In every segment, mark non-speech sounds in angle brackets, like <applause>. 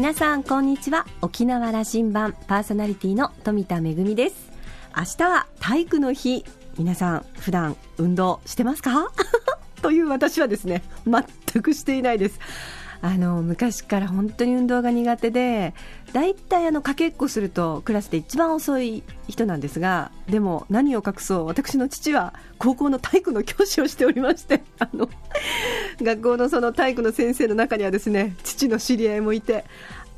皆さんこんにちは。沖縄羅針盤パーソナリティの富田恵です。明日は体育の日。皆さん普段運動してますか？<laughs> という私はですね全くしていないです。あの昔から本当に運動が苦手でだいたいあのかけっこするとクラスで一番遅い人なんですがでも何を隠そう。私の父は高校の体育の教師をしておりまして <laughs> あの学校のその体育の先生の中にはですね父の知り合いもいて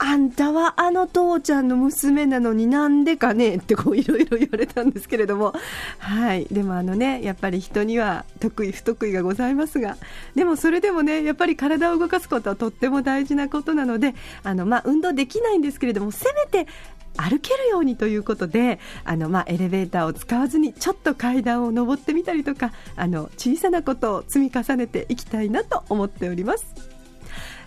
あんたはあの父ちゃんの娘なのになんでかねってこういろいろ言われたんですけれども、はい、でもあのねやっぱり人には得意不得意がございますが。でもそれでもねやっぱり体を動かすことはとっても大事なことなのであの、まあ、運動できないんですけれどもせめて歩けるようにということであの、ま、エレベーターを使わずにちょっと階段を上ってみたりとかあの小さなことを積み重ねていきたいなと思っております。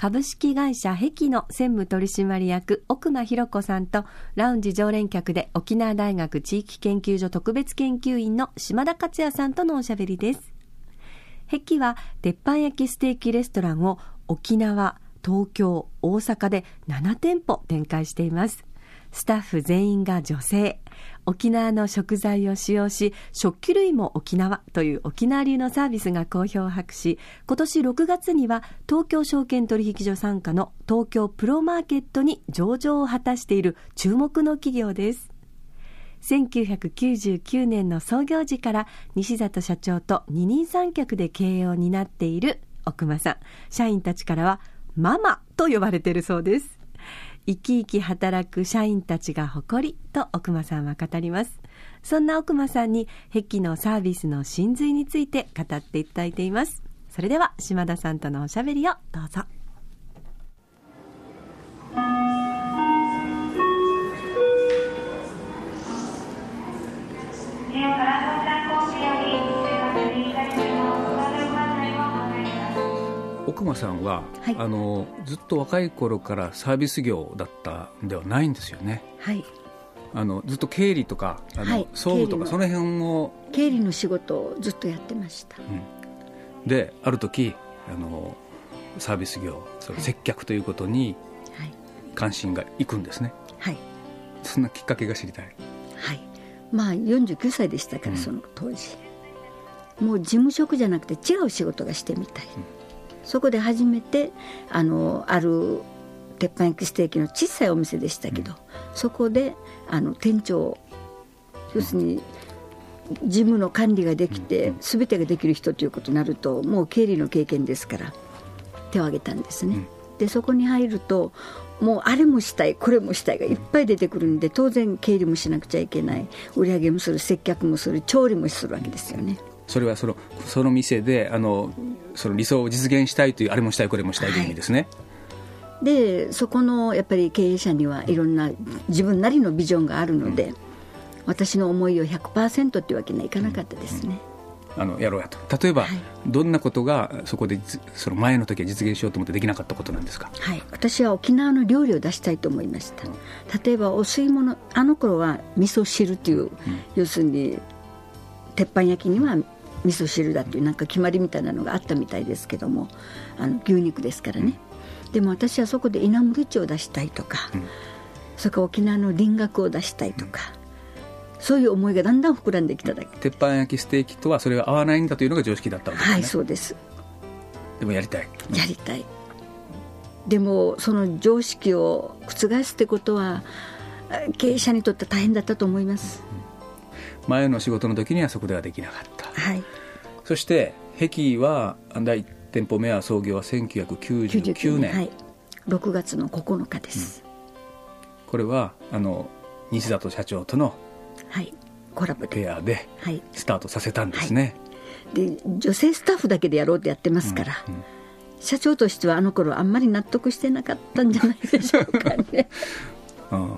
株式会社碧の専務取締役奥間博子さんとラウンジ常連客で沖縄大学地域研究所特別研究員の島田克也さんとのおしゃべりです。碧は鉄板焼きステーキレストランを沖縄東京大阪で7店舗展開しています。スタッフ全員が女性。沖縄の食材を使用し食器類も沖縄という沖縄流のサービスが好評を博し今年6月には東京証券取引所傘下の東京プロマーケットに上場を果たしている注目の企業です。1999年の創業時から西里社長と二人三脚で経営を担っている奥間さん。社員たちからはママと呼ばれているそうです。生き生き働く社員たちが誇りと奥間さんは語ります。そんな奥間さんに壁のサービスの真髄について語っていただいています。それでは島田さんとのおしゃべりをどうぞ。奥間さんは、はい、あのずっと若い頃からサービス業だったんではないんですよね。はい。あのずっと経理とかあの、はい、総務とかその辺を。経理の仕事をずっとやってました、うん、である時あのサービス業その接客ということに関心がいくんですね。はい。そんなきっかけが知りたい。はい。まあ49歳でしたから、うん、その当時。もう事務職じゃなくて違う仕事がしてみたい、うんそこで初めてあのある鉄板焼きステーキの小さいお店でしたけど、うん、そこであの店長要するに事務の管理ができて、全てができる人ということになるともう経理の経験ですから手を挙げたんですね。うん、でそこに入るともうあれもしたいこれもしたいがいっぱい出てくるんで当然経理もしなくちゃいけない。売り上げもする接客もする調理もするわけですよね。それはそのその店であのその理想を実現したいというあれもしたいこれもしたいという意味ですね。はい、でそこのやっぱり経営者にはいろんな自分なりのビジョンがあるので、うん、私の思いを100%っていうわけにはいかなかったですね。うん、あのやろうやと。例えば、はい、どんなことがそこでその前の時は実現しようと思ってできなかったことなんですか、はい、私は沖縄の料理を出したいと思いました、うん、例えばお吸い物あの頃は味噌汁という、要するに鉄板焼きには味噌汁だっていうなんか決まりみたいなのがあったみたいですけどもあの牛肉ですからね、でも私はそこで稲盛町を出したいとか、うん、それから沖縄の輪郭を出したいとか、うん、そういう思いがだんだん膨らんできただけ。鉄板焼きステーキとはそれが合わないんだというのが常識だったわけですね。はいそうです。でもやりたい。やりたい。でもその常識を覆すってことは経営者にとって大変だったと思います、前の仕事の時にはそこではできなかった、はい、そして壁は第1店舗目は創業は1999年、はい、6月の9日です、うん、これはあの西里社長とのはい。コラボペアでスタートさせたんですね、はい、で女性スタッフだけでやろうってやってますから、うんうん、社長としてはあの頃あんまり納得してなかったんじゃないでしょうかね、<laughs> うん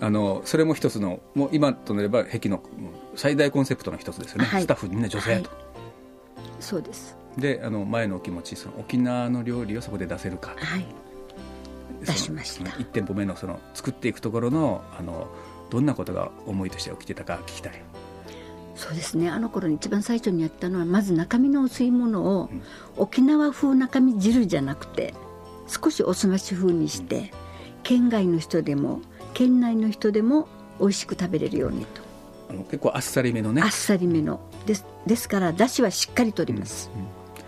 あのそれも一つのもう今となれば壁の最大コンセプトの一つですよね、はい。スタッフみんな女性と、そうです。であの前のお気持ちその沖縄の料理をそこで出せるか。はい。出しました。1店舗目のその作っていくところのあのどんなことが思いとして起きてたか聞きたい。そうですね。あの頃に一番最初にやったのはまず中身のお吸い物を沖縄風中身汁じゃなくて少しおすまし風にして県外の人でも県内の人でも美味しく食べれるようにと。あの結構あっさりめのね。あっさりめの。ですですからだしはしっかりとります、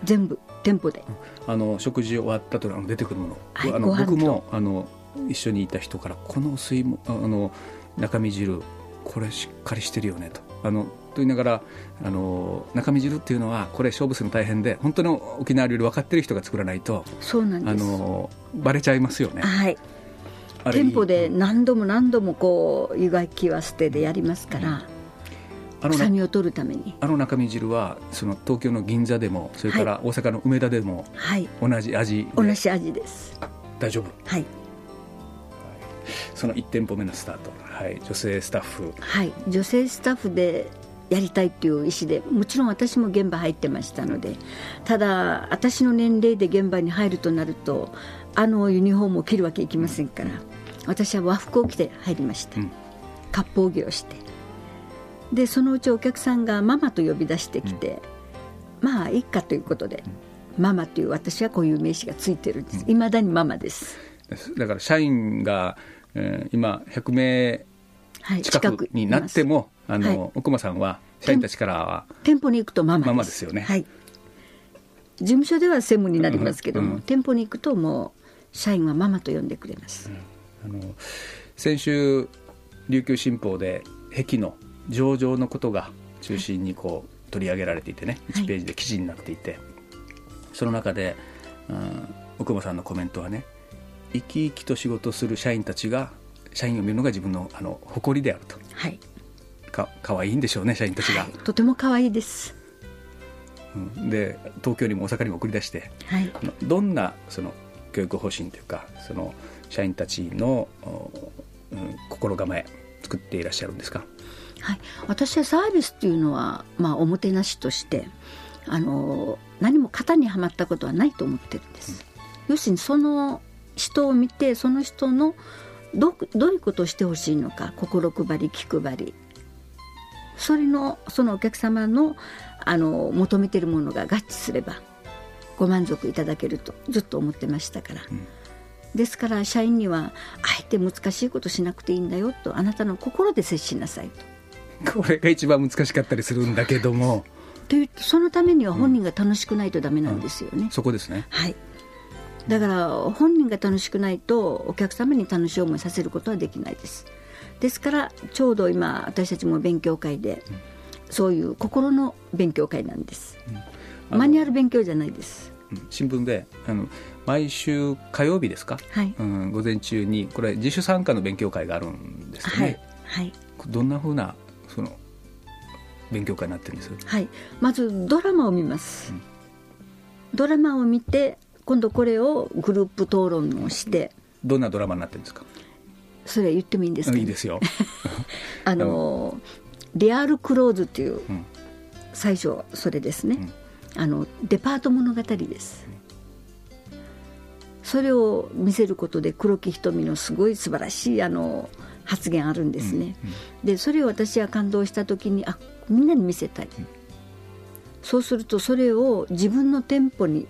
全部店舗で。あの食事終わったとあの出てくるもの,、はいあの僕もあの一緒にいた人からこの水もあの中身汁これしっかりしてるよねと。あのと言いながらあの中身汁っていうのはこれ勝負するの大変で本当の沖縄料理分かってる人が作らないとあそうなんです。のバレちゃいますよね。はい店舗で何度も何度もこう湯がきは捨てでやりますから、あの臭みを取るために。あの中身汁はその東京の銀座でもそれから大阪の梅田でもはい。同じ味で。同じ味です。大丈夫。はい。その1店舗目のスタート、はい、女性スタッフ。はい。女性スタッフでやりたいっていう意思でもちろん私も現場入ってましたのでただ私の年齢で現場に入るとなるとあのユニフォームを着るわけいきませんから私は和服を着て入りました、うん。割烹着をして。でそのうちお客さんがママと呼び出してきて、まあいいかということで、ママという私はこういう名詞がついてるんです。いま、未だにママです、だから社員が、えー今100名はい、近くになっています。もあの、はい。奥間さんは社員たちからは店舗に行くとママです。ママですよね。はい、事務所では専務になりますけども、うんうん。店舗に行くともう社員はママと呼んでくれます、あの先週琉球新報で壁の上場のことが中心にこう取り上げられていてねはい。1ページで記事になっていて、その中で、うん、奥間さんのコメントはね生き生きと仕事する社員たちが社員を見るのが自分のあの誇りであると。はい、かかわいいんでしょうね社員たちが、はい、とても可愛いです。うん。で東京にも大阪にも送り出してはい。どんなその教育方針というかその社員たちの、おうん、心構え作っていらっしゃるんですか？はい、私はサービスっていうのは、まあ、おもてなしとしてあの何も型にはまったことはないと思ってるんです、要するにその人を見てその人のどどういうことをしてほしいのか心配り気配り。それのそのお客様のあの求めてるものが合致すればご満足いただけるとずっと思ってましたから、ですから社員にはあえて難しいことしなくていいんだよとあなたの心で接しなさいと。これが一番難しかったりするんだけども。というそのためには本人が楽しくないとダメなんですよね、そこですね。はい。だから本人が楽しくないとお客様に楽しい思いさせることはできないです。ですからちょうど今私たちも勉強会で、そういう心の勉強会なんです、マニュアル勉強じゃないです。うん。新聞であの毎週火曜日ですか、はい。うん、午前中にこれ自主参加の勉強会があるんですよはい。ね、はい。どんなふうなその勉強会になってるんです？はい、まずドラマを見ます、ドラマを見て今度これをグループ討論をして。どんなドラマになってるんですか？それ言ってもいいんですか、いいですよ、<laughs> あのリアルクローズっていううん。最初それですね、あのデパート物語です、それを見せることで黒木瞳のすごい素晴らしいあの発言あるんですね、でそれを私は感動した時にあみんなに見せたい、そうするとそれを自分の店舗に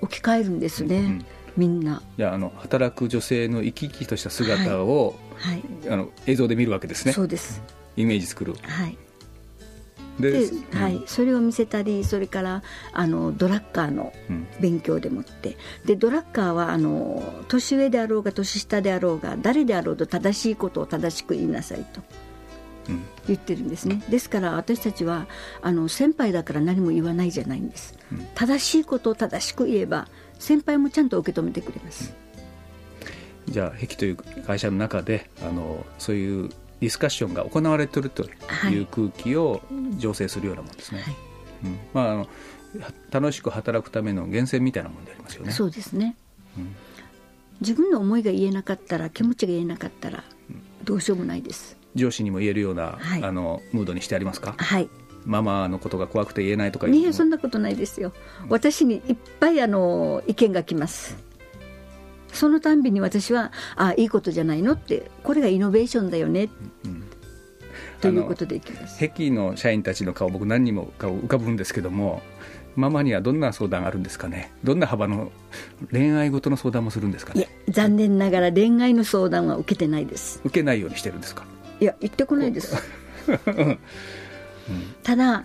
置き換えるんですね、んみんな。じゃああの働く女性の生き生きとした姿を、はい、あの映像で見るわけですね。そうです。イメージ作る。はいではい、それを見せたりそれからあのドラッカーのうん。勉強でもって。でドラッカーはあの年上であろうが年下であろうが誰であろうと正しいことを正しく言いなさいとうん。言ってるんですね。ですから私たちはあの先輩だから何も言わないじゃないんです、正しいことを正しく言えば先輩もちゃんと受け止めてくれます、じゃあ壁という会社の中であのそういうディスカッションが行われているとはいいう空気を醸成するようなものですね、はい。うん。まあ、あのは楽しく働くための源泉みたいなものでありますよね。そうですね、ん。自分の思いが言えなかったら気持ちが言えなかったらどうしようもないです。上司にも言えるような、はい。あのムードにしてありますか？はい。ママのことが怖くて言えないとかいういえそんなことないですよ。私にいっぱいあの意見が来ますそのたんびに私はあいいことじゃないのってこれがイノベーションだよね。うんということでいきます。壁の社員たちの顔僕何人も顔浮かぶんですけどもママにはどんな相談あるんですかね？どんな幅の恋愛事の相談もするんですかいやね残念ながら恋愛の相談は受けてないです。受けないようにしてるんですか？いや言ってこないです。<laughs> ただ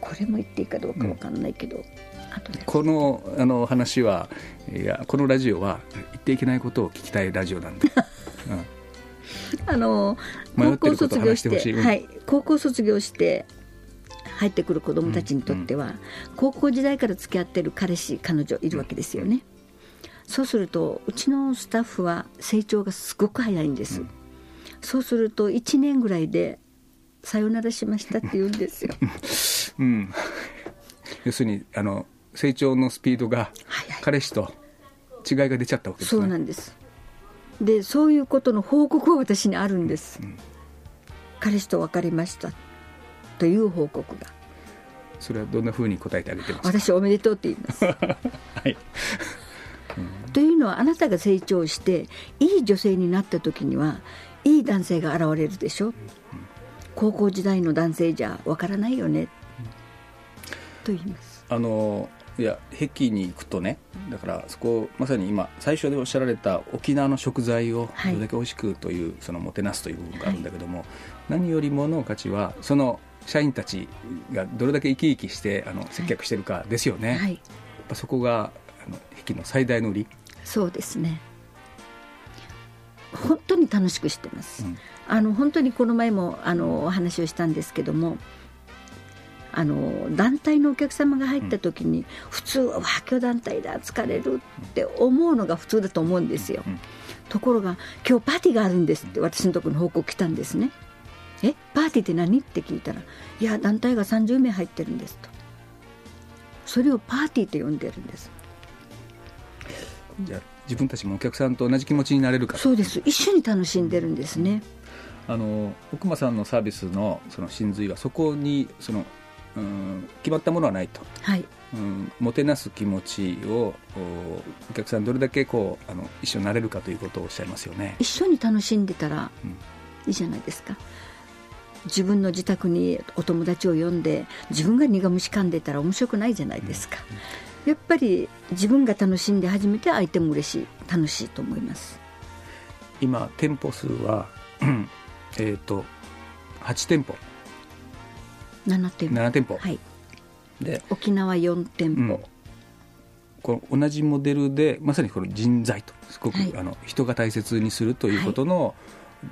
これも言っていいかどうかわかんないけど、あとでこのあの話はいやこのラジオは言っていけないことを聞きたいラジオなんで、<laughs> うん。あの高校卒業してうん。はい、高校卒業して入ってくる子どもたちにとっては、高校時代から付き合ってる彼氏彼女いるわけですよね、そうするとうちのスタッフは成長がすごく早いんです、そうすると1年ぐらいで「さよならしました」って言うんですよ。うん、要するにあの成長のスピードが彼氏と違いが出ちゃったわけですそうねなんです。でそういうことの報告は私にあるんです、彼氏と別れました。という報告が。それはどんなふうに答えてあげてますか？私おめでとうって言います。<laughs> はい。<laughs> というのはあなたが成長していい女性になった時にはいい男性が現れるでしょ？高校時代の男性じゃわからないよね。と言います。あのいや壁に行くとねだからそこまさに今最初でおっしゃられた沖縄の食材をはい。どれだけ美味しくという、そのもてなすという部分があるんだけども、何よりもの価値はその社員たちがどれだけ生き生きしてあの接客してるかですよね、やっはいぱそこがあの壁の最大の売り、そうですね。本当に楽しくしてます、うん。あの本当にこの前もあのお話をしたんですけどもあの団体のお客様が入った時に、普通は「わあ今日団体だ疲れる」って思うのが普通だと思うんですよ、うんところが「今日パーティーがあるんです」って私のところに報告来たんですね「えパーティーって何?」って聞いたら「いや団体が30名入ってるんです」と。それをパーティーって呼んでるんです。じゃあ自分たちもお客さんと同じ気持ちになれるかそうです。一緒に楽しんでるんですね、あの奥間さんのサービスのその真髄はそこにそのうん決まったものはないと、はい。うん、もてなす気持ちをおお客さんどれだけこうあの一緒になれるかということをおっしゃいますよね。一緒に楽しんでたらうん。いいじゃないですか。自分の自宅にお友達を呼んで自分が苦虫噛んでたら面白くないじゃないですか、やっぱり自分が楽しんで初めて相手も嬉しい。楽しいと思います。今店舗数はうん <clears throat> えっ、と8店舗7店舗。7店舗、はい。で沖縄4店舗、うん。この同じモデルでまさにこの人材とすごく、はい。あの人が大切にするということの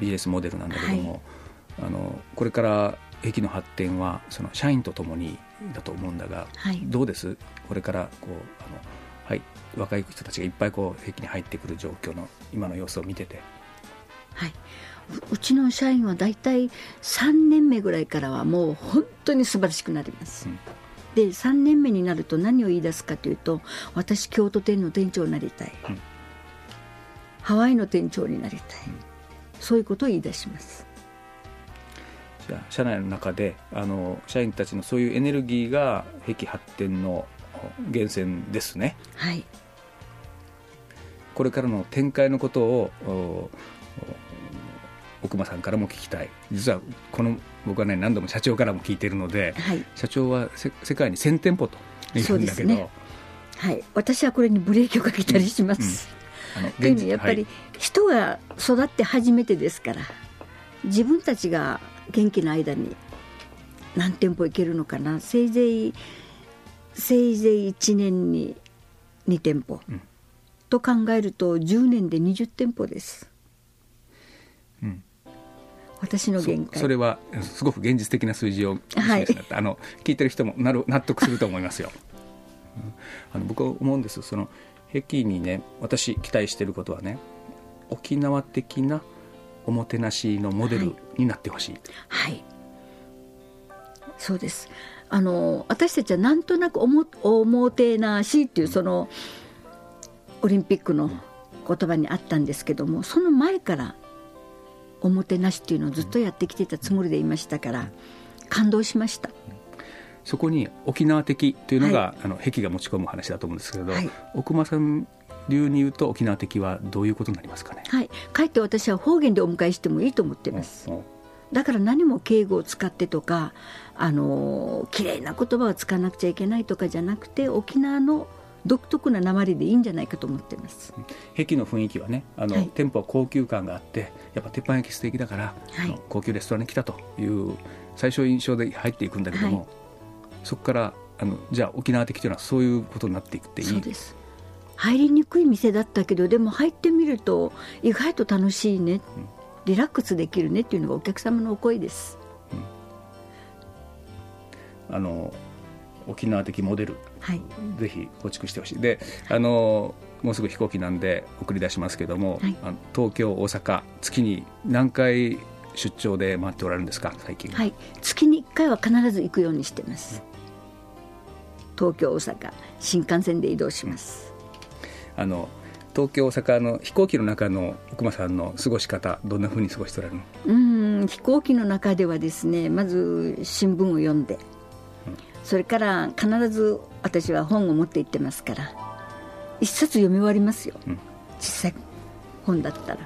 ビジネスモデルなんだけども、あのこれから駅の発展はその社員とともにだと思うんだが、はい。どうです？これからこうあの、はい、若い人たちがいっぱいこう駅に入ってくる状況の今の様子を見てて。はいううちの社員は大体3年目ぐらいからはもう本当に素晴らしくなります、うん。で3年目になると何を言い出すかというと私京都店の店長になりたい、うん。ハワイの店長になりたい、そういうことを言い出します。じゃあ社内の中であの社員たちのそういうエネルギーが駅発展のお源泉ですね。はい。これからの展開のことを奥間さんからも聞きたい。実はこの僕はね何度も社長からも聞いてるのではい。社長はせ世界に1000店舗というんだけど、ね。はい。私はこれにブレーキをかけたりします、あの <laughs> というのはやっぱり人が育って初めてですから自分たちが元気な間に何店舗行けるのかな。せいぜいせいぜい1年に2店舗、うん。と考えると10年で20店舗です。うん私のそ限界。それはすごく現実的な数字をはい。示したあの聞いてる人もなる納得すると思いますよ。うん。あの僕は思うんですその壁にね私期待してることはね沖縄的なおもてなしのモデルになってほしい、はい。そうです。あの私たちはなんとなくおもおもてなしっていうそのオリンピックの言葉にあったんですけどもその前からおもてなしっていうのをずっとやってきてたつもりでいましたから感動しました。そこに沖縄的というのが、はあの壁が持ち込む話だと思うんですけれど、はい。奥間さん流に言うと沖縄的はどういうことになりますかね？はい。かえって私は方言でお迎えしてもいいと思っています。うん。だから何も敬語を使ってとかあの綺麗な言葉を使わなくちゃいけないとかじゃなくて沖縄の独特な訛りでいいんじゃないかと思っています。壁の雰囲気はねあの、はい。店舗は高級感があってやっぱ鉄板焼き素敵だから、はい。高級レストランに来たという最初印象で入っていくんだけども、はい。そこからあのじゃあ沖縄的というのはそういうことになっていくっていい？そうです。入りにくい店だったけどでも入ってみると意外と楽しいね、リラックスできるねっていうのがお客様のお声です。あの沖縄的モデルはい。ぜひ構築してほしい。であのもうすぐ飛行機なんで送り出しますけども、はい。あの東京大阪月に何回出張で回っておられるんですか最近は？い。月に1回は必ず行くようにしてます。東京大阪新幹線で移動します。あの東京大阪の飛行機の中の奥間さんの過ごし方どんなふうに過ごしておられるの？うーん飛行機の中ではですねまず新聞を読んでそれから必ず私は本を持って行ってますから。一冊読み終わりますよ、うん。小さい本だったら。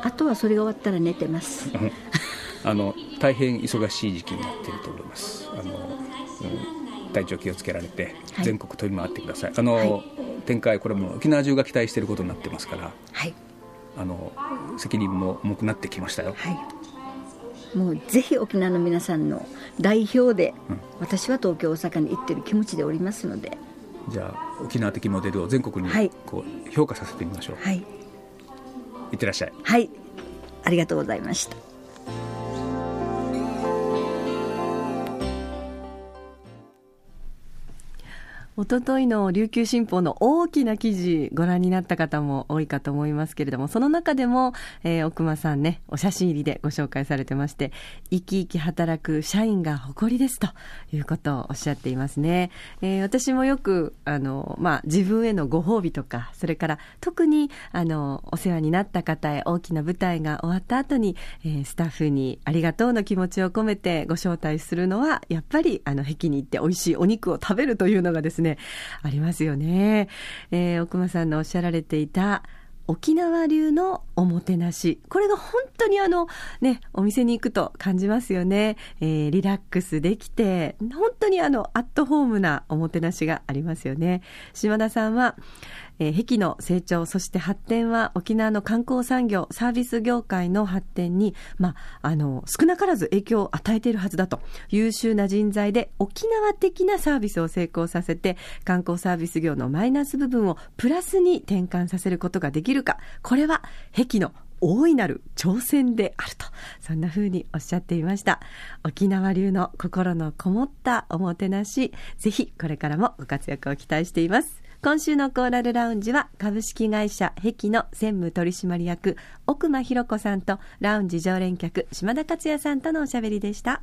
あとはそれが終わったら寝てます。あの大変忙しい時期になっていると思います。あの、うん。体調気をつけられてはい。全国飛び回ってください、あの、はい。展開これも沖縄中が期待していることになってますから。はい。あの責任も重くなってきましたよ。はいもうぜひ沖縄の皆さんの代表で、私は東京大阪に行ってる気持ちでおりますので。じゃあ沖縄的モデルを全国にはい。こう評価させてみましょう、はい。いってらっしゃい。はい。ありがとうございました一昨日の琉球新報の大きな記事ご覧になった方も多いかと思いますけれどもその中でも、えー奥間さんねお写真入りでご紹介されてまして生き生き働く社員が誇りですということをおっしゃっていますね、えー私もよくあの、まあ、自分へのご褒美とかそれから特にあのお世話になった方へ大きな舞台が終わった後に、えースタッフにありがとうの気持ちを込めてご招待するのはやっぱりあの壁に行って美味しいお肉を食べるというのがですねねありますよね、えー奥間さんのおっしゃられていた沖縄流のおもてなし。これが本当にあの、ね、お店に行くと感じますよね。えーリラックスできて、本当にあの、アットホームなおもてなしがありますよね。島田さんは、えー壁の成長、そして発展は沖縄の観光産業、サービス業界の発展に、まあ、あの、少なからず影響を与えているはずだと。優秀な人材で沖縄的なサービスを成功させて、観光サービス業のマイナス部分をプラスに転換させることができるか。これは、壁の大いなる挑戦であると。そんな風におっしゃっていました。沖縄流の心のこもったおもてなし、ぜひこれからもご活躍を期待しています。今週のコーラルラウンジは株式会社碧の専務取締役奥間博子さんとラウンジ常連客島田克也さんとのおしゃべりでした。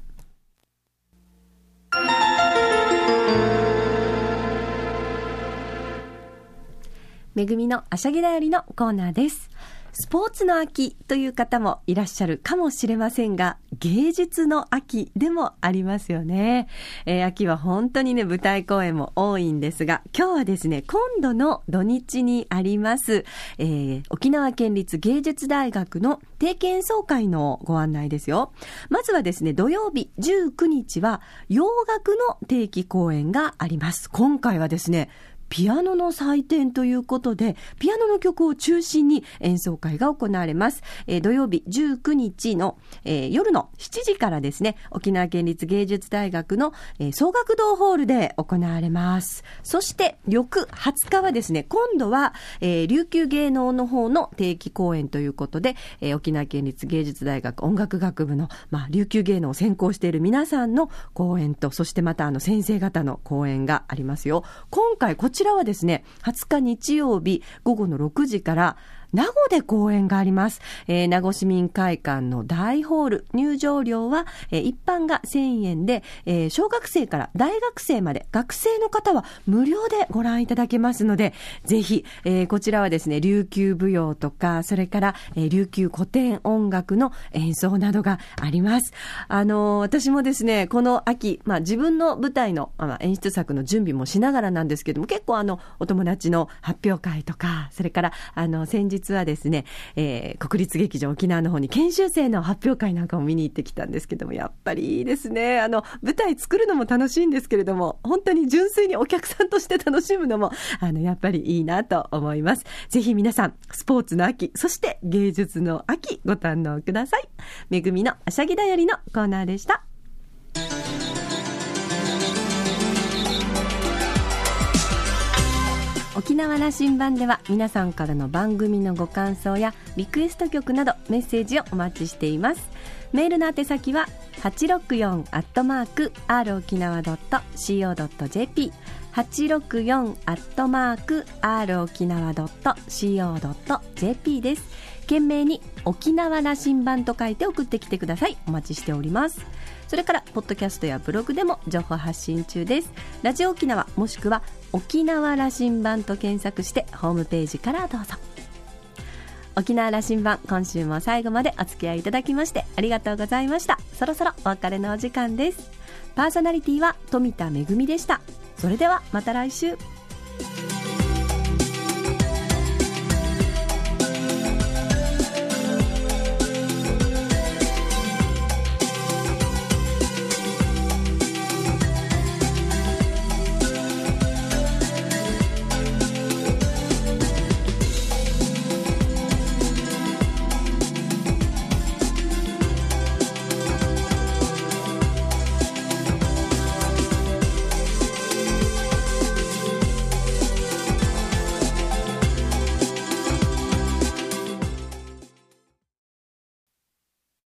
恵みのあしゃぎだよりのコーナーです。スポーツの秋という方もいらっしゃるかもしれませんが、芸術の秋でもありますよね。えー秋は本当にね、舞台公演も多いんですが、今日はですね、今度の土日にあります、えー沖縄県立芸術大学の定期演奏会のご案内ですよ。まずはですね、土曜日19日は洋楽の定期公演があります。今回はですね、ピアノの祭典ということで、ピアノの曲を中心に演奏会が行われます。えー土曜日19日の、えー夜の7時からですね、沖縄県立芸術大学の、えー総学堂ホールで行われます。そして、翌20日はですね、今度は、えー琉球芸能の方の定期公演ということで、えー沖縄県立芸術大学音楽学部の、まあ、琉球芸能を専攻している皆さんの講演と、そしてまたあの先生方の講演がありますよ。今回こちちらはですね、20日日曜日午後の6時から、名護で公演があります。えー、名護市民会館の大ホール、入場料は、えー、一般が1000円で、えー、小学生から大学生まで、学生の方は無料でご覧いただけますので、ぜひ、えー、こちらはですね、琉球舞踊とか、それから、えー、琉球古典音楽の演奏などがあります。あのー、私もですね、この秋、まあ自分の舞台の、まあ、演出作の準備もしながらなんですけども、結構あの、お友達の発表会とか、それから、あの、先日日はですね、えー、国立劇場沖縄の方に研修生の発表会なんかも見に行ってきたんですけども、やっぱりいいですね。あの、舞台作るのも楽しいんですけれども、本当に純粋にお客さんとして楽しむのも、あの、やっぱりいいなと思います。ぜひ皆さん、スポーツの秋、そして芸術の秋、ご堪能ください。めぐみのあしゃぎだよりのコーナーでした。沖縄羅針盤では皆さんからの番組のご感想やリクエスト曲などメッセージをお待ちしています。メールの宛先は864アットマーク r 沖縄 .co.jp 864アットマーク r 沖縄 .co.jp です。懸命に沖縄羅針盤と書いて送ってきてください。お待ちしております。それからポッドキャストやブログでも情報発信中です。ラジオ沖縄もしくは沖縄羅針盤と検索してホームページからどうぞ。沖縄羅針盤今週も最後までお付き合いいただきましてありがとうございました。そろそろお別れのお時間です。パーソナリティは富田恵でした。それではまた来週。